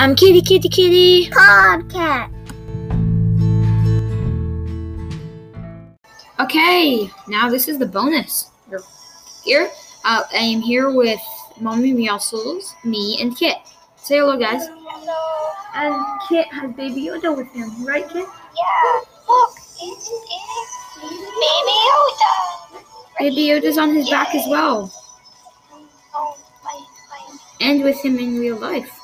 I'm Kitty Kitty Kitty. Podcast. Okay, now this is the bonus. You're Here, uh, I am here with Mommy Meowscles, me, and Kit. Say hello, guys. Hello. And Kit has Baby Yoda with him, right, Kit? Yeah. Look, it's, it's Baby Yoda. Baby Yoda's on his back as well, Oh, my, my, and with him in real life.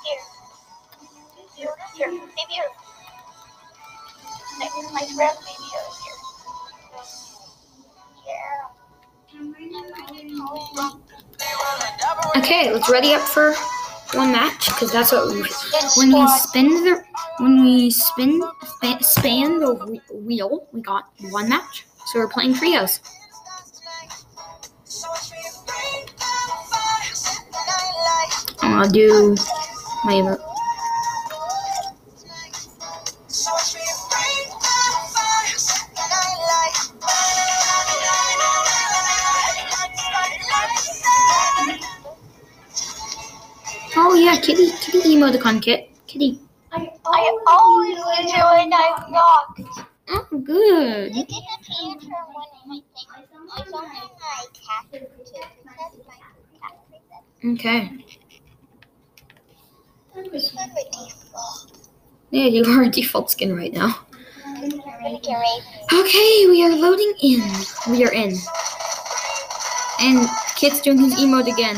Here. Yeah. Okay, let's ready up for one match because that's what we. When we spin the when we spin span the wheel, we got one match. So we're playing trios. I'll do my kitty, kitty emoticon kit, kitty. I always enjoy night walks. Oh, good. It didn't tantrum when my thing I something my cat to because my cat freezes. Okay. This one would default. Yeah, you are a default skin right now. I'm get ready. Okay, we are loading in. We are in. And Kit's doing his emote again.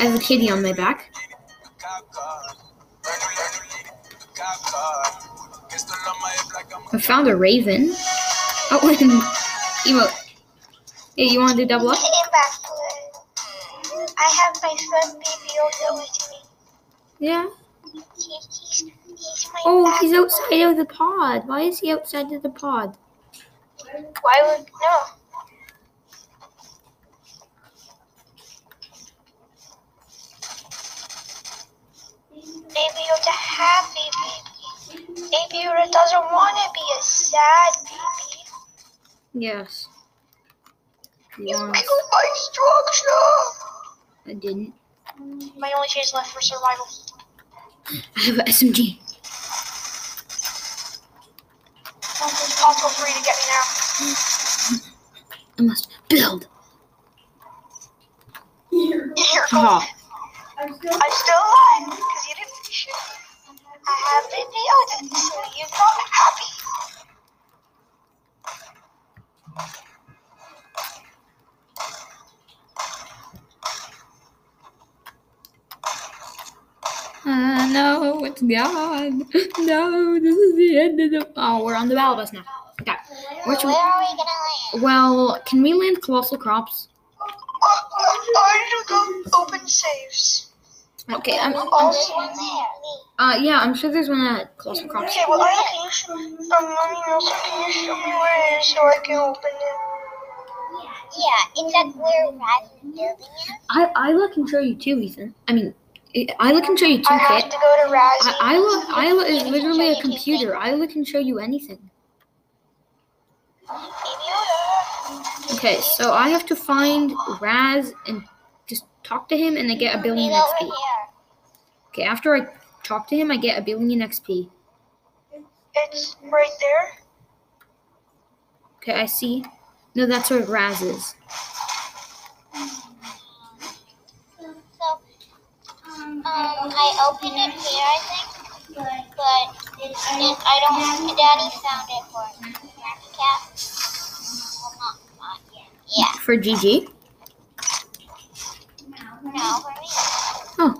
I have a kitty on my back. I found a raven. Oh, and emote. Hey, you want to do double up? Getting back to. I have my friend Baby Yoda with me. Yeah. He, he's, he's Oh, he's outside of the pod. Why is he outside of the pod? Why would no? Baby Yoda happy baby. Baby Yoda doesn't want to be a sad baby. Yes. He You wants- killed my structure. I didn't. My only chance left for survival. I have an SMG. It's possible for you to get me now. I must build. Here Haha. I'm still alive have Baby Yoda, so you know I'm happy. Uh, no, it's gone. No, this is the end of the. Oh, we're on the battle bus now. Okay. Which Where one? are we gonna land? Well, can we land colossal crops? I don't open saves. Okay. I'm, Also, uh, yeah, I'm sure there's one at colossal crops. Okay, well, I can you show, um, mommy, also can you show me where it is so I can open it? Yeah, it's at where Raz is building it. I Isla can show you too, Ethan. I mean, I- Isla can show you too, I have Kit. to go to Raz. I- Isla, Isla is literally a computer. Isla can show you anything. Okay, so I have to find Raz and just talk to him, and I get a billion XP. Okay, after I talk to him, I get a billion XP. It's right there. Okay, I see. No, that's where Raz is. So, um, I opened it here, I think, but it, I don't. Daddy found it for me. Cat. Well, not, not yet. Yeah. For GG. No, for me. Oh,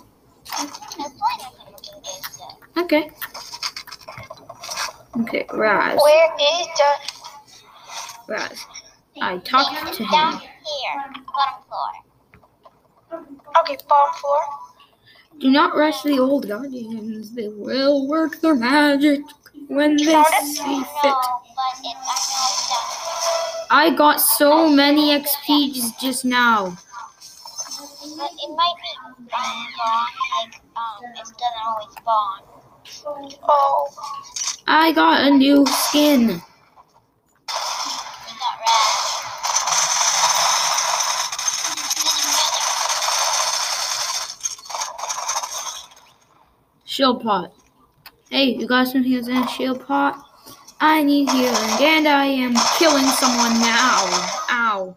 That's why nothing we can do so. Okay. Okay, Raz. Where is the? Raz. I talked to Down him. here, bottom floor. Okay, bottom floor. Do not rush the old guardians. They will work their magic when they Found it? see No, fit. but it, I know it's down. I got so many XP just, now. But it might be um, like um, it doesn't always spawn. Oh. I got a new skin. Shield pot. Hey, you got some heals in shield pot? I need healing, and I am killing someone now. Ow.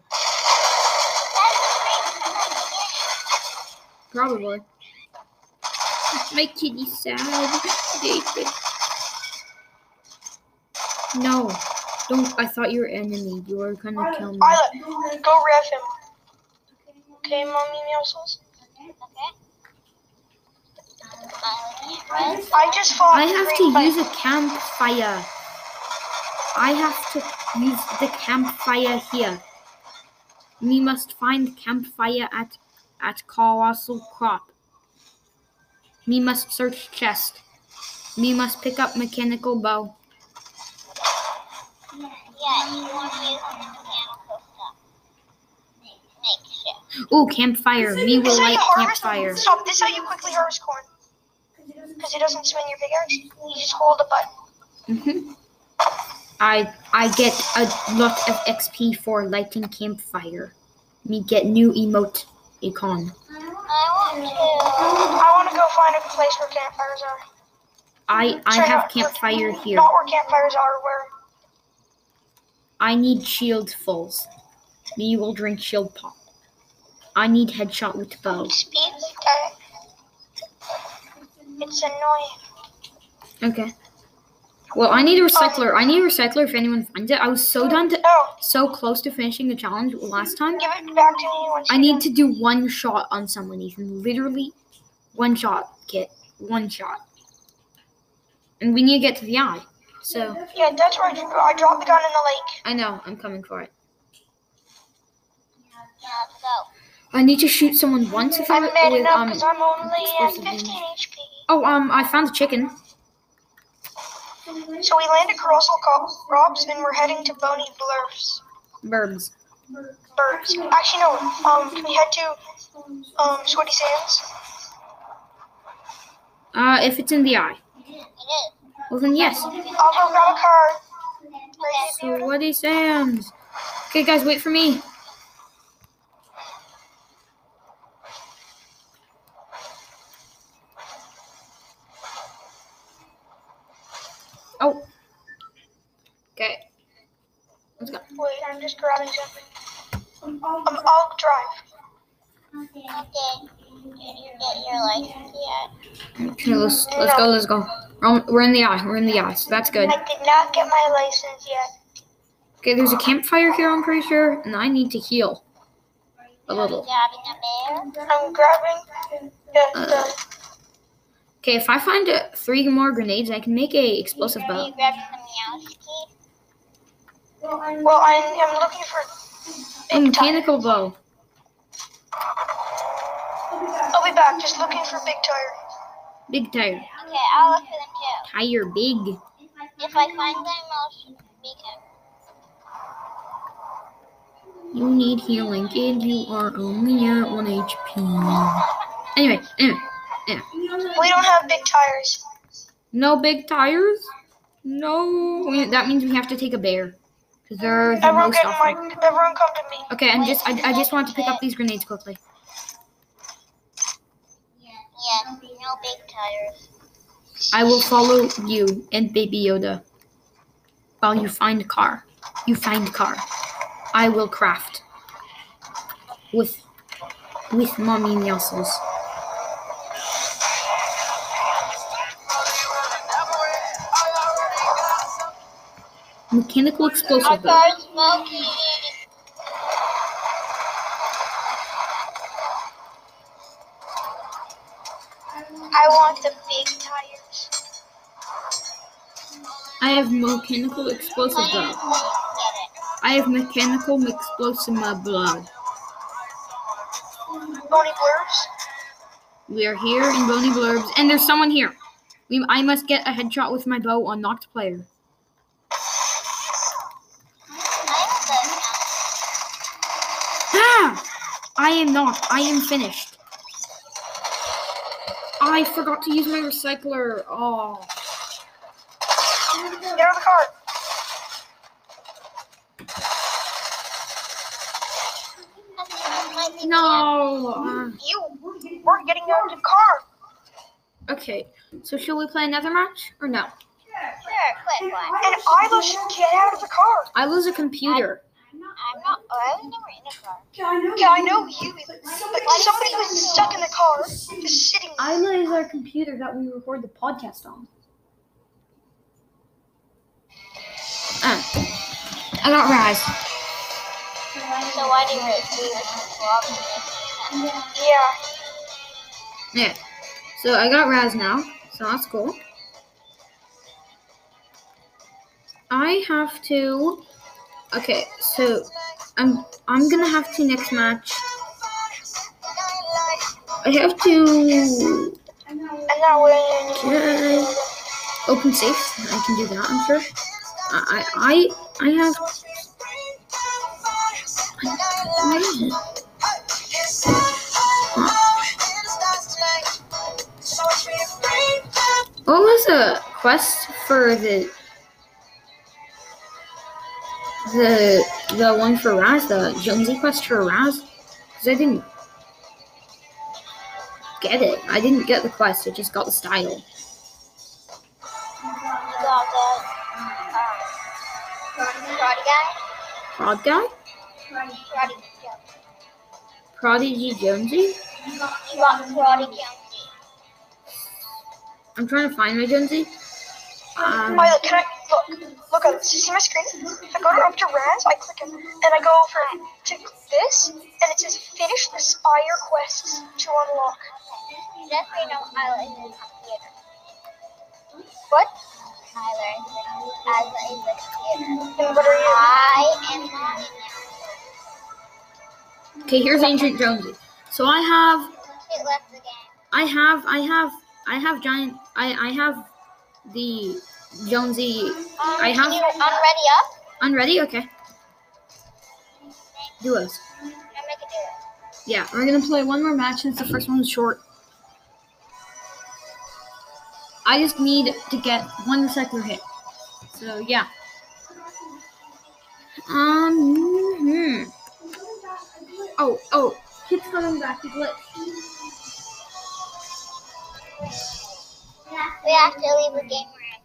Probably. It's my kitty sad. David. No. Don't. I thought you were enemy. You were gonna kill me. Violet, go ref him. Okay, mommy muscles. I just fought. I have to fights. use a campfire. I have to use the campfire here. We must find campfire at at Colossal Crop. We must search chest. We must pick up mechanical bow. Yeah, you want to use mechanical stuff. Ooh, campfire. Me will light campfire. Stop. This how you quickly harvest corn. Because it doesn't swing your pickaxe. You just hold a button. hmm I I get a lot of XP for lighting campfire. Me get new emote icon. I want to. I want to go find a place where campfires are. I I have not- campfire here. Not where campfires are. Where? I need shield fulls. Me will drink shield pop. I need headshot with bow. Speed. It's annoying. Okay. Well, I need a oh. recycler. I need a recycler if anyone finds it. I was so done to Oh, so close to finishing the challenge last time. give it back to me once. I need done. to do one shot on someone, Ethan. Literally, one shot, kit. One shot. And we need to get to the eye. So Yeah, that's where I, dro- I dropped the gun in the lake. I know I'm coming for it. Yeah, go. I need to shoot someone once if I I'm with manning up um. I'm only at 15 damage. HP. Oh um, I found a chicken. So we landed Colossal Co- Crops and we're heading to Bony Bluffs. Burbs. Birds. Actually, no. Um, can we head to um Sweaty Sands? Uh, if it's in the eye. It is. Well then yes. I'll go grab a car. So what is Sam's? Okay, guys, wait for me. Oh. Okay. Let's go. Wait, I'm just grabbing something. Um, I'll drive. Okay. Did you get your license yet? Okay, let's let's go. Let's go. Um, We're in the eye. We're in the eye. So that's good. I did not get my license yet. Okay, there's a campfire here. I'm pretty sure, and I need to heal a little. Grabbing a bear? I'm grabbing the, the Okay, if I find uh, three more grenades, I can make a explosive bow. you grabbing the Meowski? well, I'm, I'm looking for A tire. mechanical bow. I'll be back. Just looking for big tire. Big tire. Okay, I'll look for them too. Tire big. If I find them, I'll speak them. You need healing, and you are only at one HP. Anyway, anyway, anyway. We don't have big tires. no big tires. No, We- that means we have to take a bear because they're the Everyone most get my. Everyone come to me. Okay, and just I, I just want to pick up these grenades quickly. Yes, no big tires. I will follow you and Baby Yoda while you find car. You find car. I will craft with with mommy muscles. Mechanical explosive mechanical explosive Please, bow. please get it. I have mechanical explosive blow. Bony Blurbs. We are here in Bony Blurbs, and there's someone here. We, I must get a headshot with my bow on knocked player. I have those Ah! I am not. I am finished. I forgot to use my recycler. Oh. Get out of the car. No. You. We're getting out of the car. okay. So should we play another match or no? Sure, quick one. And Isla should get out of the car. I lose a computer. I'm not. Oh, I was never in a car. Yeah, I know you, but somebody was stuck in the car, just sitting. Isla is our computer that we record the podcast on. Uh, I got Rise. So why do you we listen to Yeah. Yeah. So I got Raz now, so that's cool. I have to. Okay, so I'm I'm gonna have to next match. I have to And now we're can I open safe. I can do that. I'm sure. I I I have. What is it? What was the quest for the the the one for Raz, the Jonesy quest for Raz? Because I didn't get it. I didn't get the quest. I just got the style. Prod guy, Prodigy Jonesy. You got karate Jonesy. I'm trying to find my Jonesy. Um, Isla, can I look? Look at see my screen. If I go to up to Raz, I click it, and I go over to this, and it says finish the Spire quests to unlock. Just so you know, Isla is in the computer. What? Tyler is the. And what are you? I am not okay, here's Ancient Jonesy. So I have It left the game. I have I have I have giant I I have the Jonesy Um, I have- you unready up? unready. Okay, do us. I'm do. Yeah, we're gonna play one more match since the first one was short. I just need to get one recycler hit. So yeah. Um. hmm. Oh, oh, Kit's coming back. He glitched. We have to leave the game room.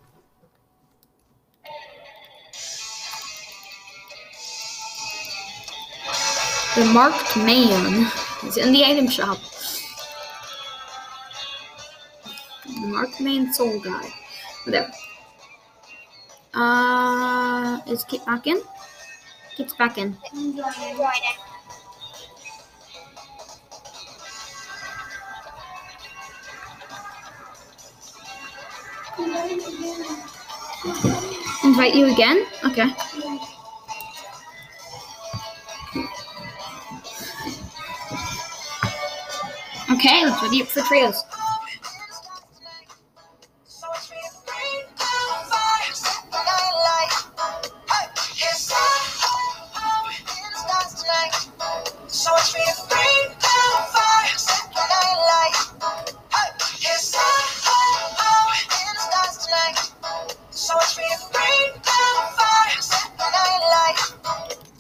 The marked man is in the item shop. The marked man soul guy. Whatever. Uh, is Kit back in? Kit's back in. Invite you again? Okay. Okay, let's ready up for trios.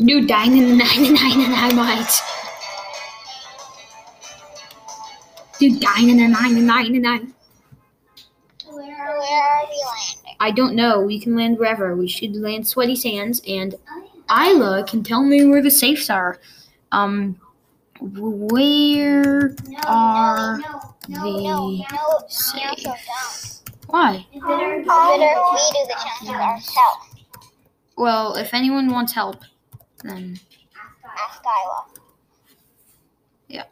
New Dynamite 99 mites. Dude, Dynamite 99. Where are we landing? I don't know. We can land wherever. We should land Sweaty Sands, and Isla can tell me where the safes are. Um, where are No, the no, we also safe? don't. Why? Better we do the challenges ourselves. Well, if anyone wants help, then Ask Isla. Yeah.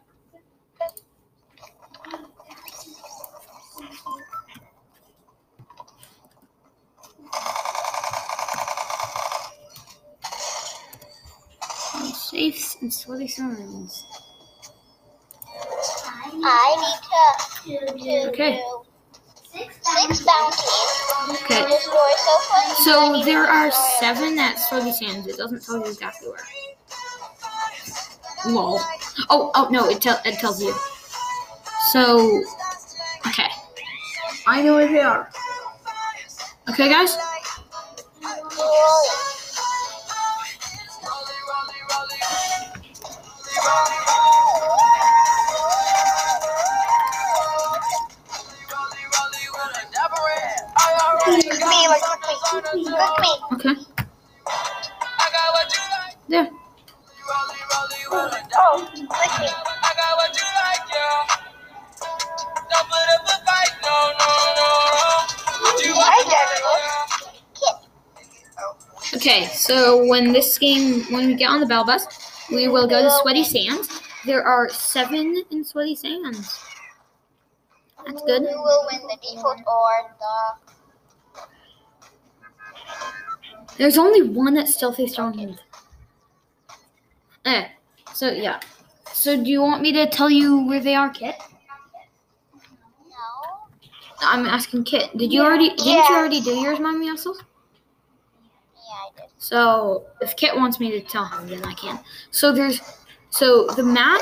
safes and Sweaty Sands. I need to, to Okay. Six bounties. Okay. So there are seven at Sweaty Sands. It doesn't tell you exactly where. Lol. Oh, oh no, it, tell it tells you. So, okay. I know where they are. Okay, guys? Okay, so when this game, when we get on the battle bus, we will go to Sweaty Sands. There are seven in Sweaty Sands. That's good. Who will win the default or the? There's only one that's Stealthy Stronghold. Eh, so yeah. So do you want me to tell you where they are, Kit? No. I'm asking Kit. Did you Yeah. already? Didn't Yes. you already do yours, Mommy Muscle? Yeah, I did. So if Kit wants me to tell him, then I can. So there's, so the map.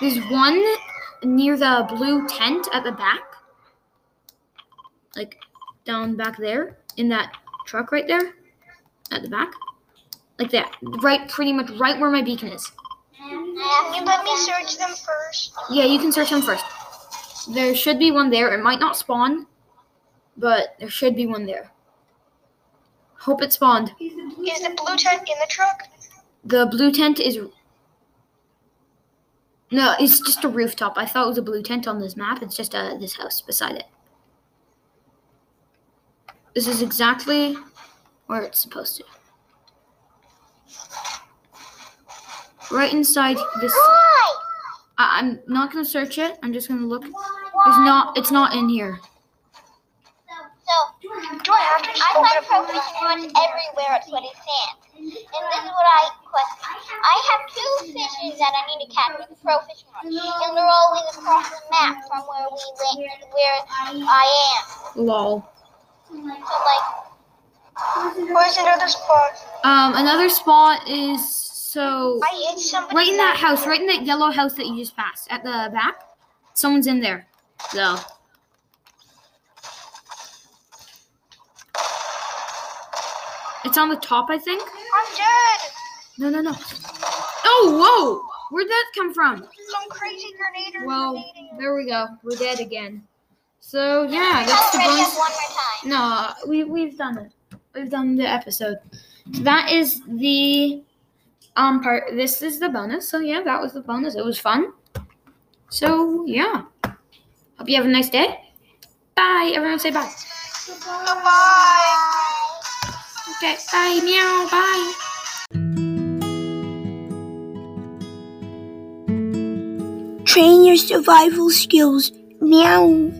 There's one near the blue tent at the back, like down back there in that truck right there, at the back, like that. Right, pretty much right where my beacon is. Can you let me search them first? Yeah, you can search them first. There should be one there. It might not spawn, but there should be one there. Hope it spawned. Is the blue tent in the truck? The blue tent is. No, it's just a rooftop. I thought it was a blue tent on this map. It's just uh, this house beside it. This is exactly where it's supposed to. Right inside this. Why? I, I'm not gonna search it. I'm just gonna look. It's not. It's not in here. Do I have to I open play up pro fishing rods everywhere at Sweaty Sands. And this is what I question. I have two fishes that I need to catch with the pro fishing rod. And they're always across the map from where we went, where I am. Lol. So, like, Where's another spot? Um, another spot is so I hit somebody. right in that house, right in that yellow house that you just passed at the back. Someone's in there. So it's on the top, I think. I'm dead. No, no, no. Oh, whoa! Where'd that come from? Some crazy grenader Well, grenading. there we go. We're dead again. So yeah, that's the bonus. one more time. No, we we've done it. We've done the episode. So that is the um part. This is the bonus. So yeah, that was the bonus. It was fun. So yeah, hope you have a nice day. Bye. Everyone say bye. Goodbye. Bye. Meow. Bye. Train your survival skills. Meow.